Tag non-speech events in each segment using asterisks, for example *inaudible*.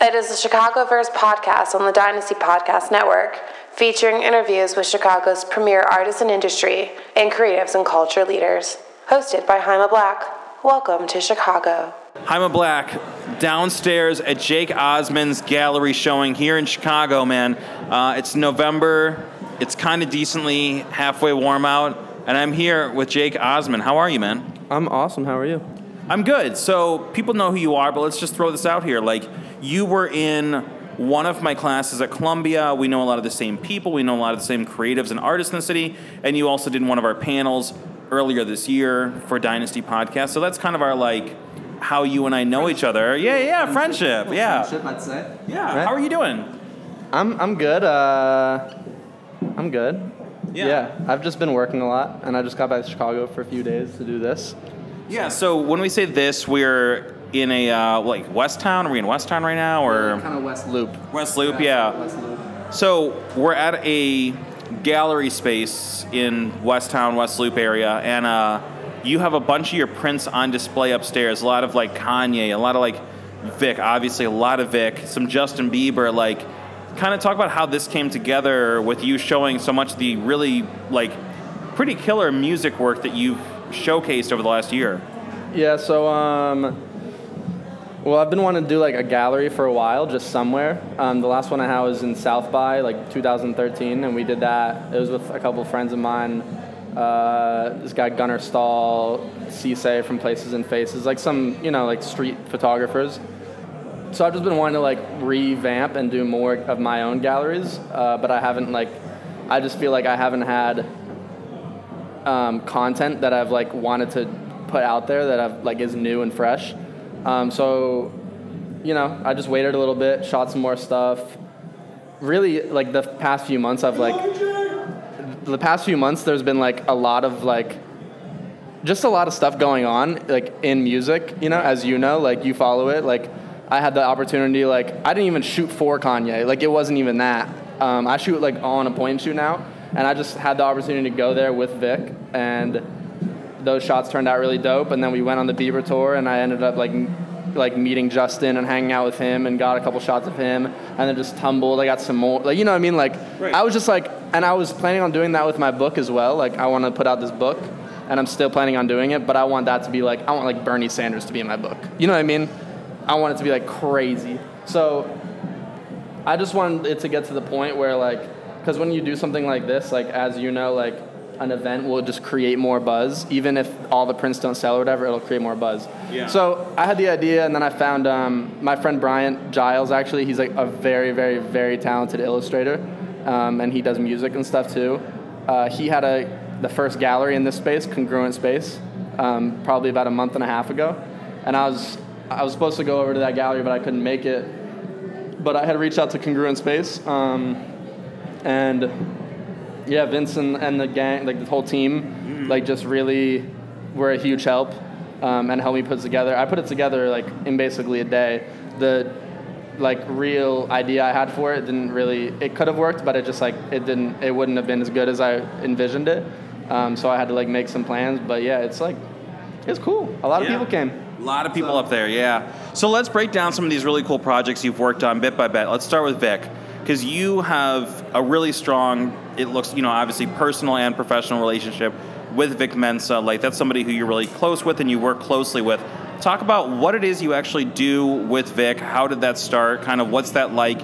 It is the Chicagoverse podcast on the Dynasty Podcast Network, featuring interviews with Chicago's premier artists and industry and creatives and culture leaders. Hosted by Jaime Black. Welcome to Chicago. Jaime Black downstairs at Jake Osmun's gallery showing here in Chicago, man. Uh, it's November. It's kind of decently halfway warm out, and I'm here with Jake Osmond. How are you, man? I'm awesome. How are you? I'm good. So people know who you are, but let's just throw this out here. Like you were in one of my classes at Columbia. We know a lot of the same people. We know a lot of the same creatives and artists in the city. And you also did one of our panels earlier this year for Dynasty Podcast. So that's kind of our like how you and I know each other. Yeah, yeah, friendship. Yeah. Friendship, I'd say. Yeah. Right? How are you doing? I'm I'm good. Uh, I'm good. Yeah. Yeah. I've just been working a lot, and I just got back to Chicago for a few days to do this. Yeah. So when we say this, we're in a uh, like West Town. Are we in West Town right now, or kind of West Loop. West Loop? Yeah. West Loop. So we're at a gallery space in West Town, West Loop area, and uh, you have a bunch of your prints on display upstairs. A lot of like Kanye, a lot of like Vic, obviously a lot of Vic, some Justin Bieber. Like, kind of talk about how this came together with you showing so much of the really like pretty killer music work that you've showcased over the last year. Yeah. So um. Well, I've been wanting to do like a gallery for a while, just somewhere. Um, the last one I had was in South by, like 2013, and we did that. It was with a couple friends of mine. Uh, this guy Gunner Stahl, Ciesay from Places and Faces, like some you know like street photographers. So I've just been wanting to like revamp and do more of my own galleries, uh, but I haven't like. I just feel like I haven't had um, content that I've like wanted to put out there that I've like is new and fresh. Um, so, you know, I just waited a little bit, shot some more stuff. Really, like the past few months, I've like the past few months. There's been like a lot of like just a lot of stuff going on like in music. You know, as you know, like you follow it. Like I had the opportunity. Like I didn't even shoot for Kanye. Like it wasn't even that. Um, I shoot like on a point and shoot now, and I just had the opportunity to go there with Vic and those shots turned out really dope. And then we went on the Bieber tour, and I ended up like like meeting Justin and hanging out with him, and got a couple shots of him, and then just tumbled. I got some more, like you know what I mean. Like Right. I was just like, and I was planning on doing that with my book as well. Like I want to put out this book, and I'm still planning on doing it. But I want that to be like I want like Bernie Sanders to be in my book. You know what I mean? I want it to be like crazy. So I just wanted it to get to the point where like, because when you do something like this, like as you know, like an event will just create more buzz. Even if all the prints don't sell or whatever, it'll create more buzz. Yeah. So I had the idea, and then I found um, my friend Bryant Giles. Actually, he's like a very, very, very talented illustrator, um, and he does music and stuff too. Uh, he had a the first gallery in this space, congruent space, um, probably about a month and a half ago, and I was I was supposed to go over to that gallery, but I couldn't make it but I had reached out to Congruent Space, um, and yeah, Vince and, the gang, like the whole team, like just really were a huge help um, and helped me put it together. I put it together like in basically a day. The like real idea I had for it didn't really. It could have worked, but it just like it didn't. It wouldn't have been as good as I envisioned it. Um, so I had to like make some plans. But yeah, it's like it's cool. A lot of people came. A lot of people up there, yeah. So let's break down some of these really cool projects you've worked on bit by bit. Let's start with Vic, because you have a really strong, it looks, you know, obviously personal and professional relationship with Vic Mensa. Like, that's somebody who you're really close with and you work closely with. Talk about what it is you actually do with Vic. How did that start? Kind of what's that like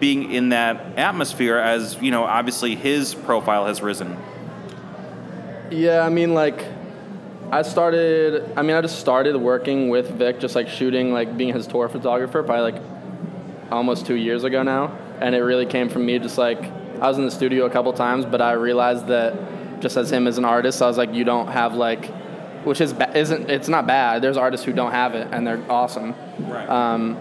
being in that atmosphere as, you know, obviously his profile has risen? Yeah, I mean, like, I started. I mean, I just started working with Vic, just like shooting, like being his tour photographer, probably like almost two years ago now. And it really came from me, just like I was in the studio a couple times, but I realized that just as him as an artist, I was like, you don't have like, which is ba- isn't it's not bad. There's artists who don't have it, and they're awesome. Right. Um,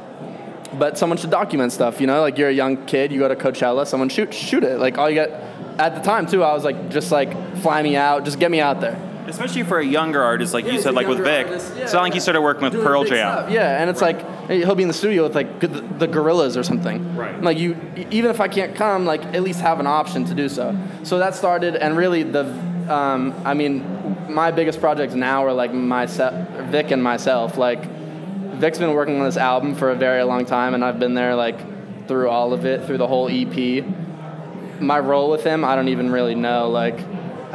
but someone should document stuff. You know, like you're a young kid, you go to Coachella, someone shoot shoot it. Like all you get. At the time too, I was like, just like fly me out, just get me out there. Especially for a younger artist, like Yeah, you said, like with Vic. artist, yeah, it's not like he started working with Doing Pearl Jam. stuff. Yeah, and it's like he'll be in the studio with like the, the Gorillaz or something. Right. Like you, even if I can't come, like at least have an option to do so. So that started, and really the, um, I mean, my biggest projects now are like myself, Vic and myself. Like Vic's been working on this album for a very long time, and I've been there like through all of it, through the whole EP. My role with him, I don't even really know. Like,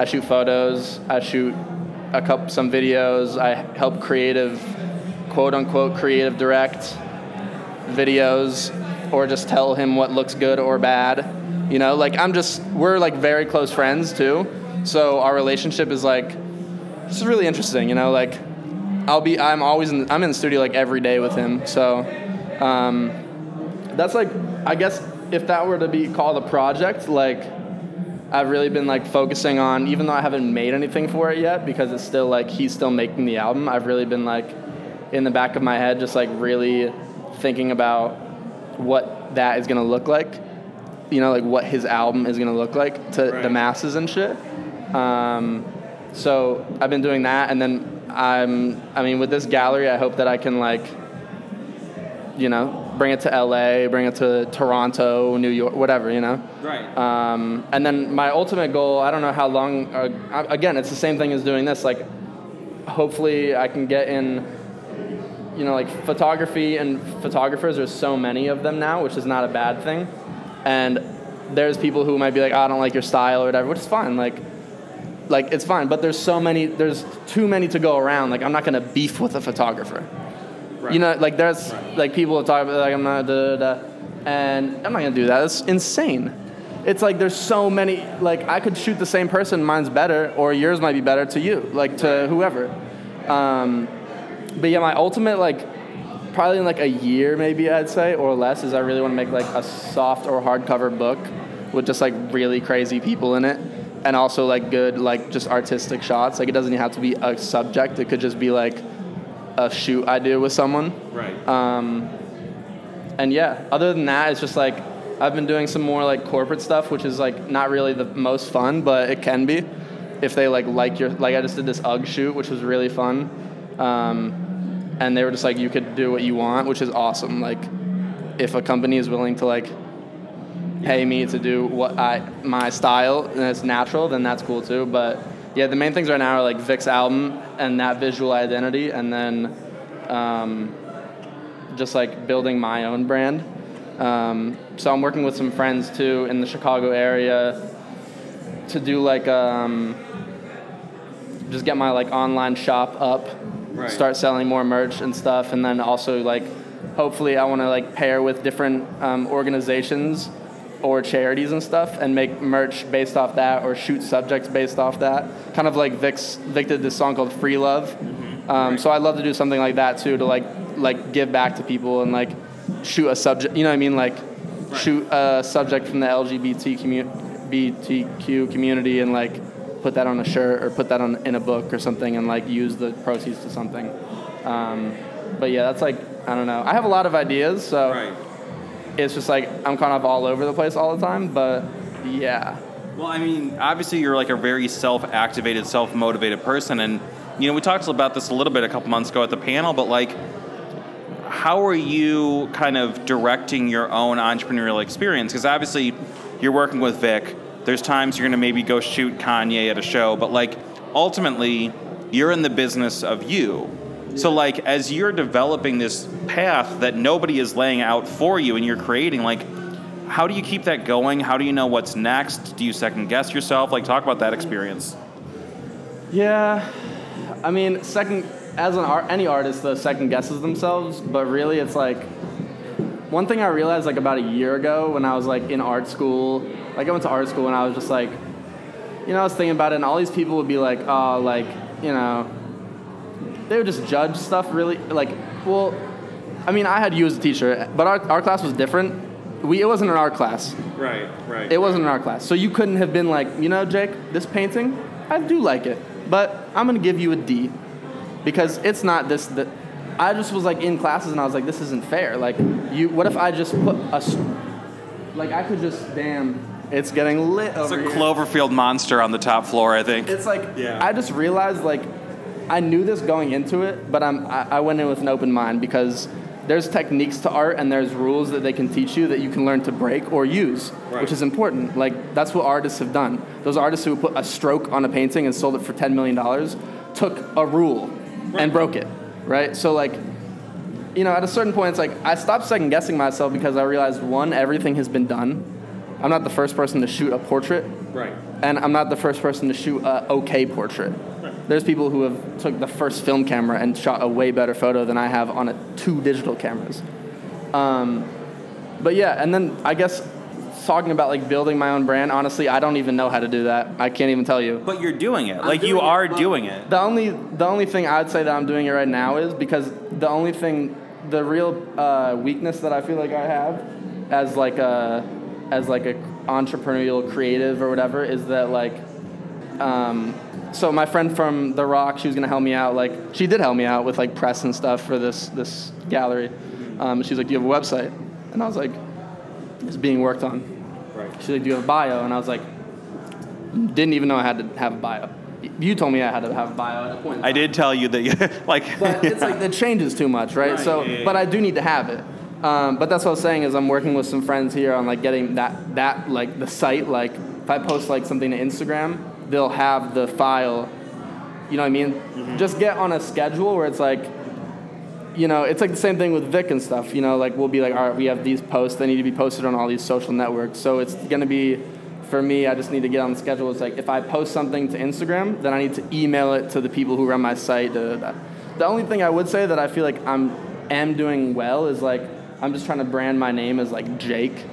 I shoot photos, I shoot a couple some videos, I help creative, quote unquote, creative direct videos, or just tell him what looks good or bad. You know, like I'm just we're like very close friends too, so our relationship is like this is really interesting. You know, like I'll be I'm always in I'm in the studio like every day with him. So um, that's like I guess if that were to be called a project, like I've really been like focusing on even though I haven't made anything for it yet because it's still like he's still making the album. I've really been like in the back of my head just like really thinking about what that is gonna look like. You know, like what his album is gonna look like to Right. the masses and shit. Um, so I've been doing that, and then I'm. I mean, with this gallery, I hope that I can like, you know, bring it to LA, bring it to Toronto, New York, whatever. You know. Right. Um, and then my ultimate goal, I don't know how long. Uh, again, it's the same thing as doing this. Like, hopefully, I can get in. You know, like photography and photographers. There's so many of them now, which is not a bad thing. And there's people who might be like, "Oh, I don't like your style or whatever, which is fine. Like, like it's fine. But there's so many. There's too many to go around. Like, I'm not gonna beef with a photographer. You know, like there's like people talk about like I'm not da, da, da, and I'm not gonna do that. It's insane. It's like there's so many. Like I could shoot the same person, mine's better, or yours might be better to you, like to whoever. Um, but yeah, my ultimate like probably in like a year maybe I'd say or less is I really want to make like a soft or hardcover book with just like really crazy people in it and also like good like just artistic shots. Like it doesn't even have to be a subject. It could just be like a shoot I do with someone. right. Um, and yeah, other than that, it's just like I've been doing some more like corporate stuff, which is like not really the most fun, but it can be if they like like your like I just did this UGG shoot, which was really fun. Um, and they were just like you could do what you want, which is awesome. Like if a company is willing to like pay me to do what I my style and it's natural, then that's cool too. But yeah, the main things right now are like Vic's album and that visual identity, and then um, just like building my own brand. Um, so I'm working with some friends too in the Chicago area to do like um, just get my like online shop up, Right. start selling more merch and stuff, and then also like hopefully I want to like pair with different um, organizations or charities and stuff and make merch based off that or shoot subjects based off that. Kind of like Vic's Vic did this song called Free Love. Um, so I'd love to do something like that too to like like give back to people and like shoot a subject. You know what I mean? Like shoot a subject from the LGBT commu- BTQ community and like put that on a shirt or put that on in a book or something and like use the proceeds to something. Um, but yeah, that's like I don't know. I have a lot of ideas, so right. It's just like I'm kind of all over the place all the time. But yeah, Well, I mean, obviously you're like a very self-activated, self-motivated person, and you know we talked about this a little bit a couple months ago at the panel, but like, how are you kind of directing your own entrepreneurial experience? Because obviously you're working with Vic. There's times you're going to maybe go shoot Kanye at a show, but like ultimately you're in the business of you. So like as you're developing this path that nobody is laying out for you and you're creating like how do you keep that going? How do you know what's next? Do you second guess yourself? Like talk about that experience. yeah. I mean, second as an art, any artist, the second guesses themselves. But really, it's like one thing I realized like about a year ago when I was like in art school. Like I went to art school and I was just like, you know, I was thinking about it, and all these people would be like, oh, like you know, they would just judge stuff really like well i mean i had you as a teacher but our, our class was different we it wasn't an art class Right, right. it wasn't an art class so you couldn't have been like you know jake this painting i do like it but i'm going to give you a d because it's not this that i just was like in classes and i was like this isn't fair like you what if i just put a like i could just damn it's getting lit It's a here. Cloverfield monster on the top floor, I think. It's like Yeah. I just realized like I knew this going into it, but I'm I, I went in with an open mind because there's techniques to art and there's rules that they can teach you that you can learn to break or use, Right. which is important. Like that's what artists have done. Those artists who put a stroke on a painting and sold it for ten million dollars took a rule and broke it, right? So like you know, at a certain point, it's like I stopped second guessing myself because I realized one, everything has been done. I'm not the first person to shoot a portrait, Right. and I'm not the first person to shoot a okay portrait. There's people who have took the first film camera and shot a way better photo than I have on a, two digital cameras. Um, but yeah, and then I guess talking about like building my own brand. Honestly, I don't even know how to do that. I can't even tell you. But you're doing it. like doing you are but- doing it. The only the only thing I'd say that I'm doing it right now is because the only thing, the real uh, weakness that I feel like I have, as like a as like a entrepreneurial creative or whatever, is that like, um, so my friend from The Rock, she was gonna help me out. Like she did help me out with like press and stuff for this this gallery. Um, she's like, "Do you have a website?" And I was like, "It's being worked on." Right. She's like, "Do you have a bio?" And I was like, "Didn't even know I had to have a bio." You told me I had to have a bio at a point. I did tell you that, you, *laughs* like, But it's like it changes too much, right? Right, so, yeah, yeah, but. I do need to have it. Um, but that's what I was saying is I'm working with some friends here on like getting that that like the site. Like if I post like something to Instagram, they'll have the file. You know what I mean? Mm-hmm. Just get on a schedule where it's like, you know, it's like the same thing with Vic and stuff. You know, like we'll be like, all right, we have these posts. They need to be posted on all these social networks. So it's gonna be. For me, I just need to get on the schedule. It's like if I post something to Instagram, then I need to email it to the people who run my site. Da, da, da. The only thing I would say that I feel like I'm am doing well is like I'm just trying to brand my name as like Jake,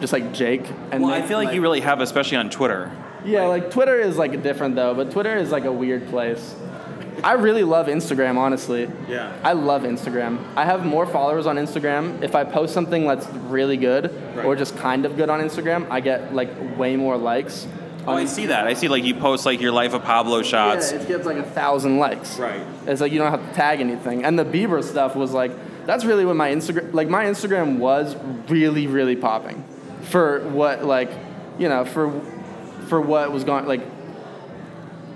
just like Jake. And well, I feel like you really have, especially on Twitter. Yeah, like Twitter is like different though, but Twitter is like a weird place. I really love Instagram, honestly. Yeah. I love Instagram. I have more followers on Instagram. If I post something that's really good or just kind of good on Instagram, I get like way more likes. Oh, I see that. I see like you post like your life of Pablo shots. Yeah, it gets like a thousand likes. Right. It's like you don't have to tag anything. And the Bieber stuff was like, that's really what my Instagram, like my Instagram was really, really popping for what, like, you know, for, for what was going, like,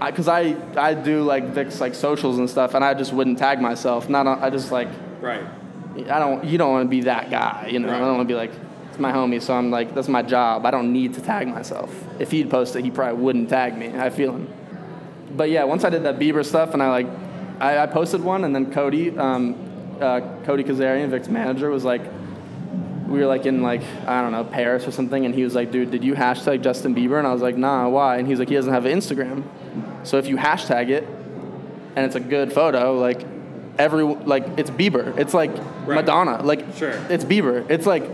I, cause I, I do like Vic's like socials and stuff and I just wouldn't tag myself. Not, on, I just like, Right. I don't, you don't want to be that guy, you know, I don't want to be like, it's my homie, so I'm like, that's my job. I don't need to tag myself. If he'd post it, he probably wouldn't tag me. I feel him but yeah, once I did that Bieber stuff and I like, I, I posted one and then Cody, um, uh, Cody Kazarian, Vic's manager, was like, we were like in like I don't know Paris or something, and he was like, dude, did you hashtag Justin Bieber? And I was like, nah, why? And he's like, he doesn't have an Instagram, so if you hashtag it, and it's a good photo, like every like it's Bieber, it's like Right. Madonna, like Sure. it's Bieber, it's like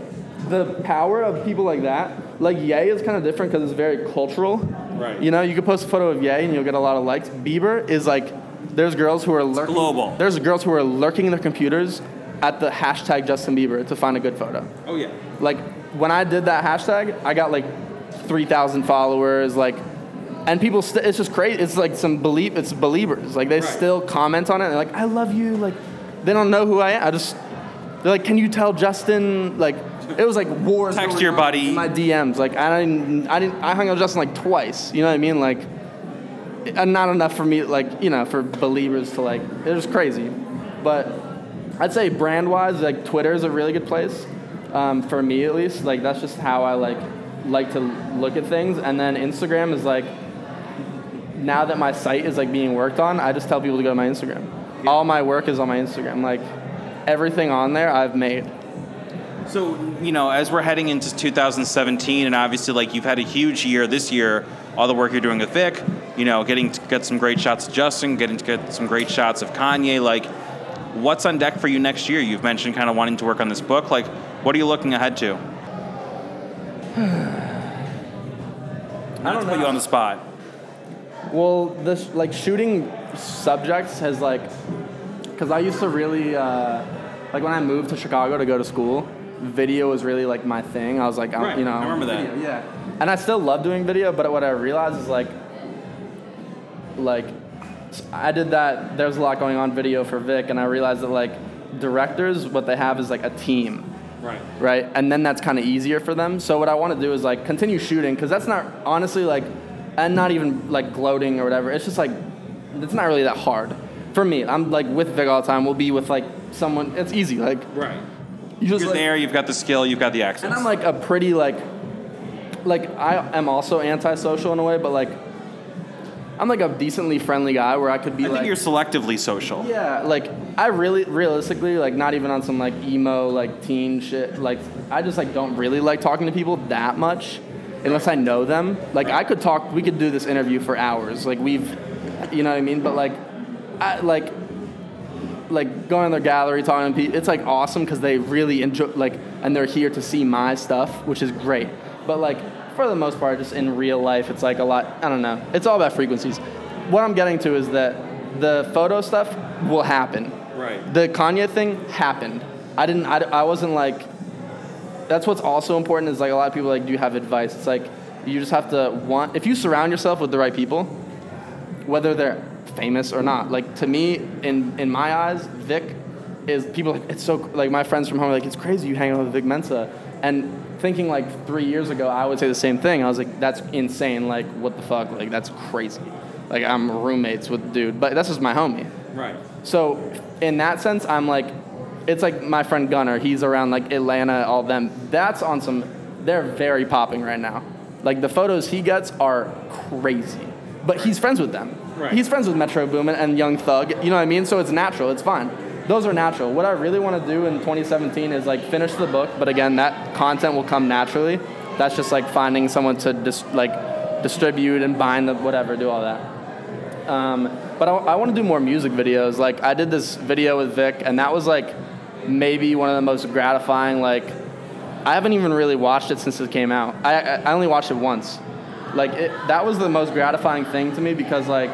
the power of people like that. Like Ye is kind of different because it's very cultural. Right. You know, you could post a photo of Ye and you'll get a lot of likes. Bieber is like, there's girls who are lurking. There's girls who are lurking in their computers at the hashtag Justin Bieber to find a good photo. Oh yeah. Like when I did that hashtag, I got like 3,000 followers. Like, and people, st- it's just crazy. It's like some belief. It's believers. Like they Right. still comment on it. They're like, I love you. Like, they don't know who I am. I just, they're like, can you tell Justin? Like, it was like wars. Text your on buddy. in My DMs. Like, I didn't, I didn't, I hung out with Justin like twice. You know what I mean? Like, and not enough for me. Like, you know, for believers to like. It was crazy, but I'd say brand wise, like Twitter is a really good place um, for me at least. Like that's just how I like like to look at things. And then Instagram is like now that my site is like being worked on, I just tell people to go to my Instagram. All my work is on my Instagram. Like everything on there I've made. So, you know, as we're heading into 2017, and obviously, like, you've had a huge year this year, all the work you're doing with Vic, you know, getting to get some great shots of Justin, getting to get some great shots of Kanye. Like, what's on deck for you next year? You've mentioned kind of wanting to work on this book. Like, what are you looking ahead to? *sighs* I don't to put you on the spot. Well, this like shooting subjects has like, because I used to really uh, like when I moved to Chicago to go to school, video was really like my thing. I was like, Right, you know, I remember that. video, yeah. And I still love doing video, but what I realized is like, like, I did that. There's a lot going on video for Vic, and I realized that like directors, what they have is like a team Right. right? And then that's kind of easier for them. So what I want to do is like continue shooting because that's not honestly like, and not even like gloating or whatever. It's just like, it's not really that hard for me. I'm like with Vic all the time. We'll be with like someone. It's easy. Like Right. you just You're like, there, you've got the skill, you've got the access. and I'm like a pretty like, like I am also antisocial in a way, but like, I'm like a decently friendly guy where I could be I think you're selectively social. yeah, like I really, realistically, like, not even on some like emo, like teen shit. Like, I just like don't really like talking to people that much, unless I know them. Like, I could talk. We could do this interview for hours. Like, we've, you know what I mean. But like, I like, like going to their gallery, talking to people. It's like awesome because they really enjoy like, and they're here to see my stuff, which is great. But like, for the most part, just in real life, it's like a lot. I don't know. It's all about frequencies. What I'm getting to is that the photo stuff will happen. Right. The Kanye thing happened. I didn't. I, I wasn't like. That's what's also important is like a lot of people like do you have advice. It's like you just have to want if you surround yourself with the right people, whether they're famous or not. Like to me, in in my eyes, Vic is people. Like, it's so like my friends from home are like it's crazy you hang out with Vic Mensa, and thinking like three years ago I would say the same thing. I was like that's insane. Like what the fuck? Like that's crazy. Like I'm roommates with dude, but that's just my homie. Right. So in that sense, I'm like, it's like my friend Gunner. He's around like Atlanta, all them. That's on some. They're very popping right now. Like the photos he gets are crazy, but he's friends with them. Right. He's friends with Metro Boomin and Young Thug. You know what I mean? So it's natural. It's fine. Those are natural. What I really want to do in 2017 is like finish the book, but again, that content will come naturally. That's just like finding someone to dis- like distribute and bind the whatever, do all that. Um, but I, I want to do more music videos. Like I did this video with Vic, and that was like maybe one of the most gratifying. Like I haven't even really watched it since it came out. I I only watched it once. Like it, that was the most gratifying thing to me because like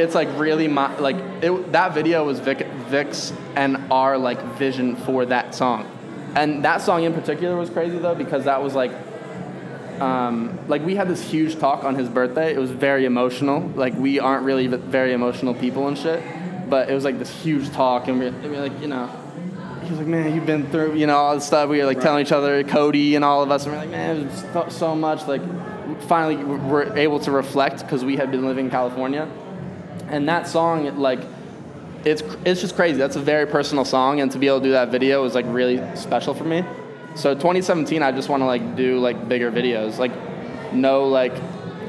it's like really my like it, that video was Vic Vic's and our like vision for that song, and that song in particular was crazy though because that was like um, like we had this huge talk on his birthday. It was very emotional. Like we aren't really very emotional people and shit, but it was like this huge talk, and we were, we were like, you know, he was like, man, you've been through, you know, all this stuff. We were like telling each other, Cody and all of us, and we are like, man, it was so- much. Like finally, we we're able to reflect because we had been living in California, and that song, like. It's, it's just crazy. That's a very personal song, and to be able to do that video was like really special for me. So 2017, I just want to like do like bigger videos. Like, no like,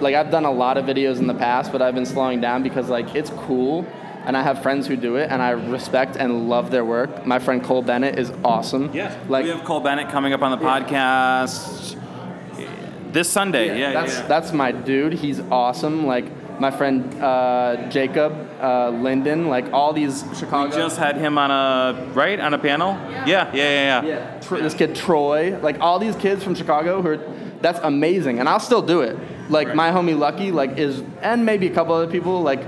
like I've done a lot of videos in the past, but I've been slowing down because like it's cool, and I have friends who do it, and I respect and love their work. My friend Cole Bennett is awesome. Yeah. Like, we have Cole Bennett coming up on the podcast this Sunday. Yeah. that's yeah. that's my dude. He's awesome. Like my friend uh, Jacob uh, Linden. Like all these Chicago. We just had him on a right on a panel. Yeah. Yeah. Yeah. Yeah. Yeah, Tr- this kid Troy, like all these kids from Chicago who are, that's amazing, and I'll still do it. Like Right. my homie Lucki, like is, and maybe a couple other people, like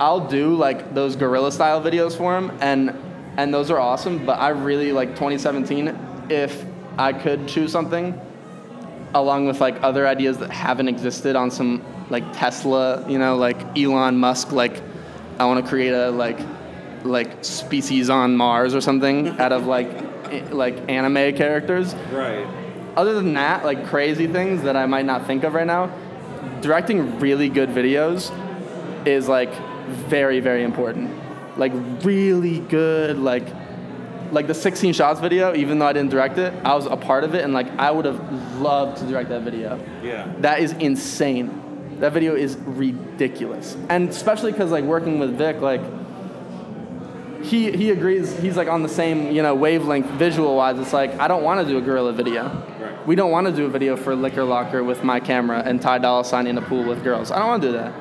I'll do like those guerrilla style videos for him, and and those are awesome. But I really like 2017. If I could choose something, along with like other ideas that haven't existed on some like Tesla, you know, like Elon Musk, like I want to create a like like species on Mars or something *laughs* out of like i- like anime characters. Right. Other than that, like crazy things that I might not think of right now, directing really good videos is like very very important. Like really good like like the 16 shots video, even though I didn't direct it, I was a part of it and like I would have loved to direct that video. Yeah. That is insane. That video is ridiculous, and especially because like working with Vic, like he he agrees. He's like on the same you know wavelength visual wise. It's like I don't want to do a gorilla video. Right. We don't want to do a video for Liquor Locker with my camera and Ty Dolla Sign in a pool with girls. I don't want to do that.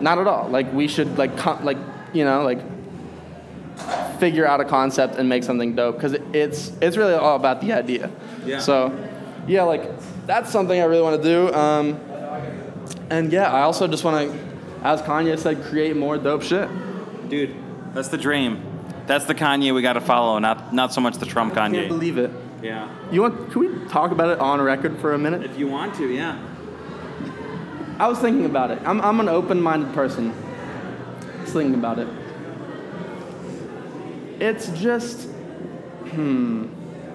Not at all. Like we should like con- like you know like figure out a concept and make something dope because it's it's really all about the idea. Yeah. So yeah, like that's something I really want to do. Um, and yeah, I also just want to, as Kanye said, create more dope shit. Dude, that's the dream. That's the Kanye we got to follow, not not so much the Trump Kanye. I can't Kanye. believe it. Yeah. You want? Can we talk about it on record for a minute? If you want to, yeah. I was thinking about it. I'm I'm an open-minded person. Just thinking about it. It's just, hmm.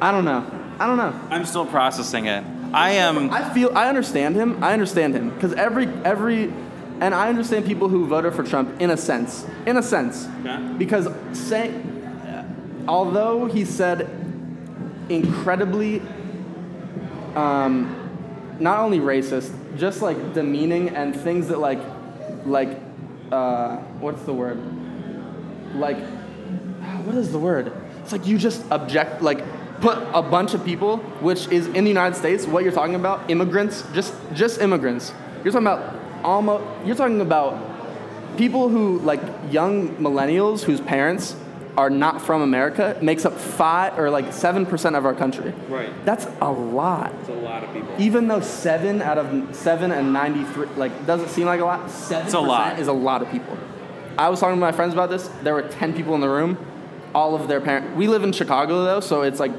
I don't know. I don't know. I'm still processing it. I am. I feel I understand him. I understand him because every every, and I understand people who voted for Trump in a sense. In a sense, Okay. because say, although he said incredibly, um, not only racist, just like demeaning and things that like, like, uh, what's the word? like what is the word? It's like you just object like put a bunch of people, which is in the United States, what you're talking about, immigrants, just just immigrants. You're talking about almost you're talking about people who like young millennials whose parents are not from America makes up five or like seven percent of our country. Right. That's a lot. It's a lot of people. Even though seven out of seven and ninety three like doesn't seem like a lot, seven it's a lot. is a lot of people. I was talking to my friends about this. There were ten people in the room. All of their parents. We live in Chicago though, so it's like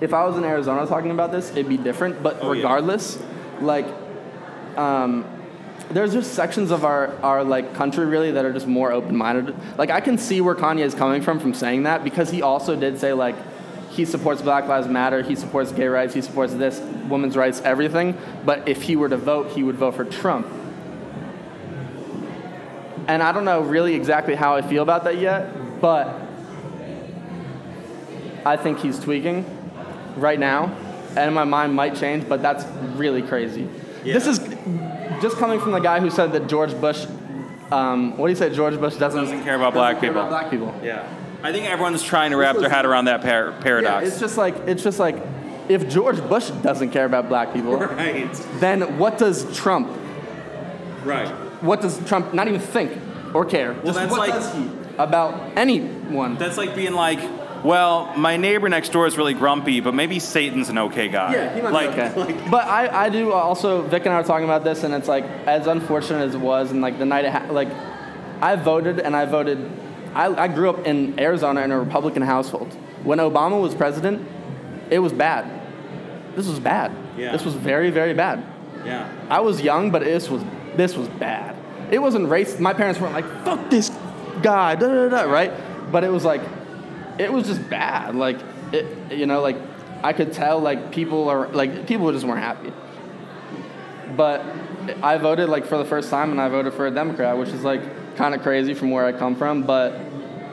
if I was in Arizona talking about this, it'd be different. But Oh, yeah. regardless, like um, there's just sections of our, our like country really that are just more open-minded. Like I can see where Kanye is coming from from saying that because he also did say like he supports Black Lives Matter, he supports gay rights, he supports this, women's rights, everything. But if he were to vote, he would vote for Trump. And I don't know really exactly how I feel about that yet, but I think he's tweaking right now, and my mind might change, but that's really crazy. This is just coming from the guy who said that George Bush, um, what do you say? George Bush doesn't, Doesn't care about black care people. about black people. Yeah. I think everyone's trying to wrap was- their head around that par- Yeah, paradox. it's just like it's just like if George Bush doesn't care about black people, *laughs* right. then what does Trump? Right. What does Trump not even think or care? Just that's what like- does he about anyone? That's like being like, well, my neighbor next door is really grumpy, but maybe Satan's an okay guy. Yeah, he might like, be okay. like- *laughs* but I, I do uh, also. Vic and I were talking about this, and it's like as unfortunate as it was, and like the night it ha- like I voted and I voted. I, I grew up in Arizona in a Republican household. When Obama was president, it was bad. This was bad. Yeah. This was very very bad. yeah. I was young, but this was this was bad. It wasn't race. My parents weren't like fuck this guy, da da da, right? But it was like, it was just bad. Like it, you know, like I could tell like people are like people just weren't happy. But I voted like for the first time, and I voted for a Democrat, which is like kind of crazy from where I come from. But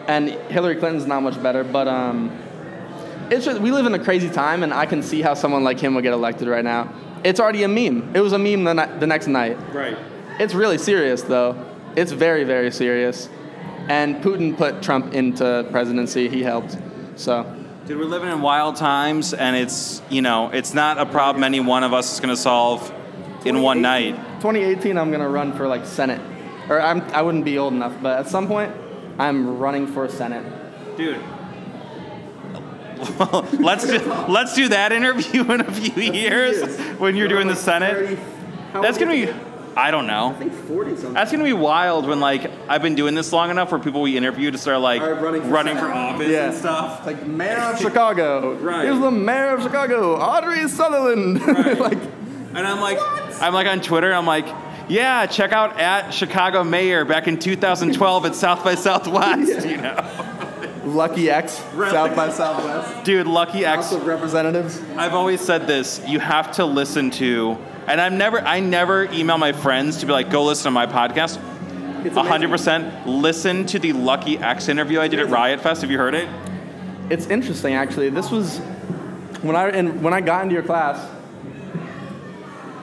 and Hillary Clinton's not much better, but um it's just we live in a crazy time, and I can see how someone like him would get elected right now. It's already a meme. It was a meme the, ni- the next night. Right. It's really serious, though. It's very, very serious. And Putin put Trump into presidency. He helped. So Dude, we're living in wild times, and it's you know it's not a problem any one of us is going to solve in one night. 2018, I'm gonna run for like Senate, or I'm I wouldn't be old enough, but at some point, I'm running for Senate. Dude. Well, let's do, let's do that interview in a few years when you're doing the Senate. That's gonna be I don't know. think 40 something. That's gonna be wild when like I've been doing this long enough where people we interview to start like Are running for running for office Yeah. and stuff. Like mayor of *laughs* Chicago. Right. Here's the mayor of Chicago, Audrey Sutherland. *laughs* Right. like, And I'm like, I'm like on Twitter. I'm like, yeah, check out at Chicago Mayor back in 2012 at South by Southwest. *laughs* You know, Lucki Eck$? South by Southwest. dude, Lucki Eck$. House of Representatives. I've always said this. You have to listen to, and I'm never, I never email my friends to be like, go listen to my podcast. It's A 100% Listen to the Lucki Eck$ interview I did at Riot Fest. Have you heard it? It's interesting, actually. This was when I and when I got into your class.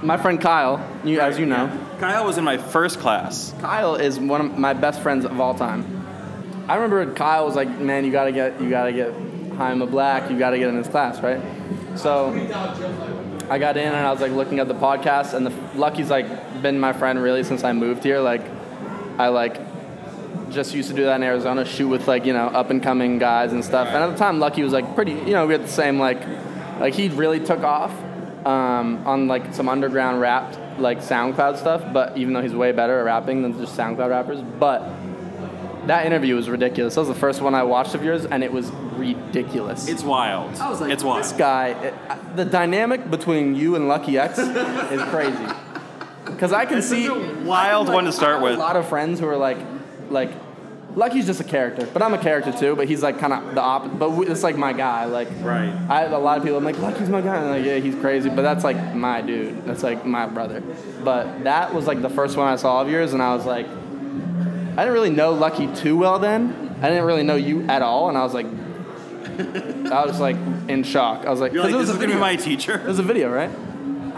My friend Kyle, you, as you know, Kyle was in my first class. Kyle is one of my best friends of all time. I remember Kyle was like, "Man, you gotta get, you gotta get Jaime Black. You gotta get in this class, right?" So I got in and I was like looking at the podcast, and the Lucki's like been my friend really since I moved here. Like, I like just used to do that in Arizona, shoot with like you know up and coming guys and stuff. And at the time, Lucki was like pretty, you know, we had the same like, like he really took off um, on like some underground rap like SoundCloud stuff. But even though he's way better at rapping than just SoundCloud rappers, but that interview was ridiculous. That was the first one I watched of yours, and it was ridiculous. It's wild. I was like, it's wild. this guy, it, I- the dynamic between you and Lucki Eck$ is crazy. *laughs* Because I can This see is a wild I can, one to start I have with. A lot of friends who are like, like, Lucki's just a character, but I'm a character too. But he's like kind of the opposite. But we, it's like my guy. Like, Right. I have a lot of people. I'm like, Lucki's my guy. And like, yeah, he's crazy, but that's like my dude. That's like my brother. But that was like the first one I saw of yours, and I was like, I didn't really know Lucki too well then. I didn't really know you at all, and I was like, I was like in shock. I was like, You're 'cause like, it this is gonna be video. my It teacher. was a video, right?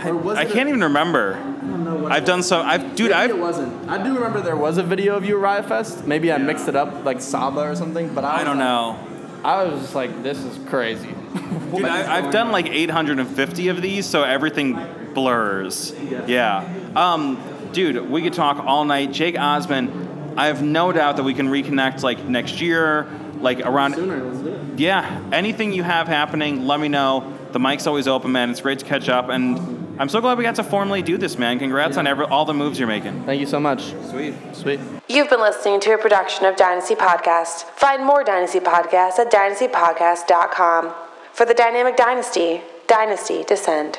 Or was I it a- can't even remember. know what. I've done so. I've dude. Maybe it I've wasn't. I do remember there was a video of you at Riot Fest. Maybe I mixed it up like Saba or something. But I, I was don't like- know. I was just like, this is crazy. *laughs* Dude, I, I've done like 850 of these, so everything blurs. Yeah. Um, dude, we could talk all night. Jake Osmun, I have no doubt that we can reconnect like next year, like around. Sooner, let's do it. Yeah, anything you have happening, let me know. The mic's always open, man. It's great to catch up, and I'm so glad we got to formally do this, man. Congrats on every, all the moves you're making. Thank you so much. Sweet. Sweet. You've been listening to a production of Dynasty Podcast. Find more Dynasty Podcasts at dynastypodcast.com. For the Dynamic Dynasty, Dynasty Descend.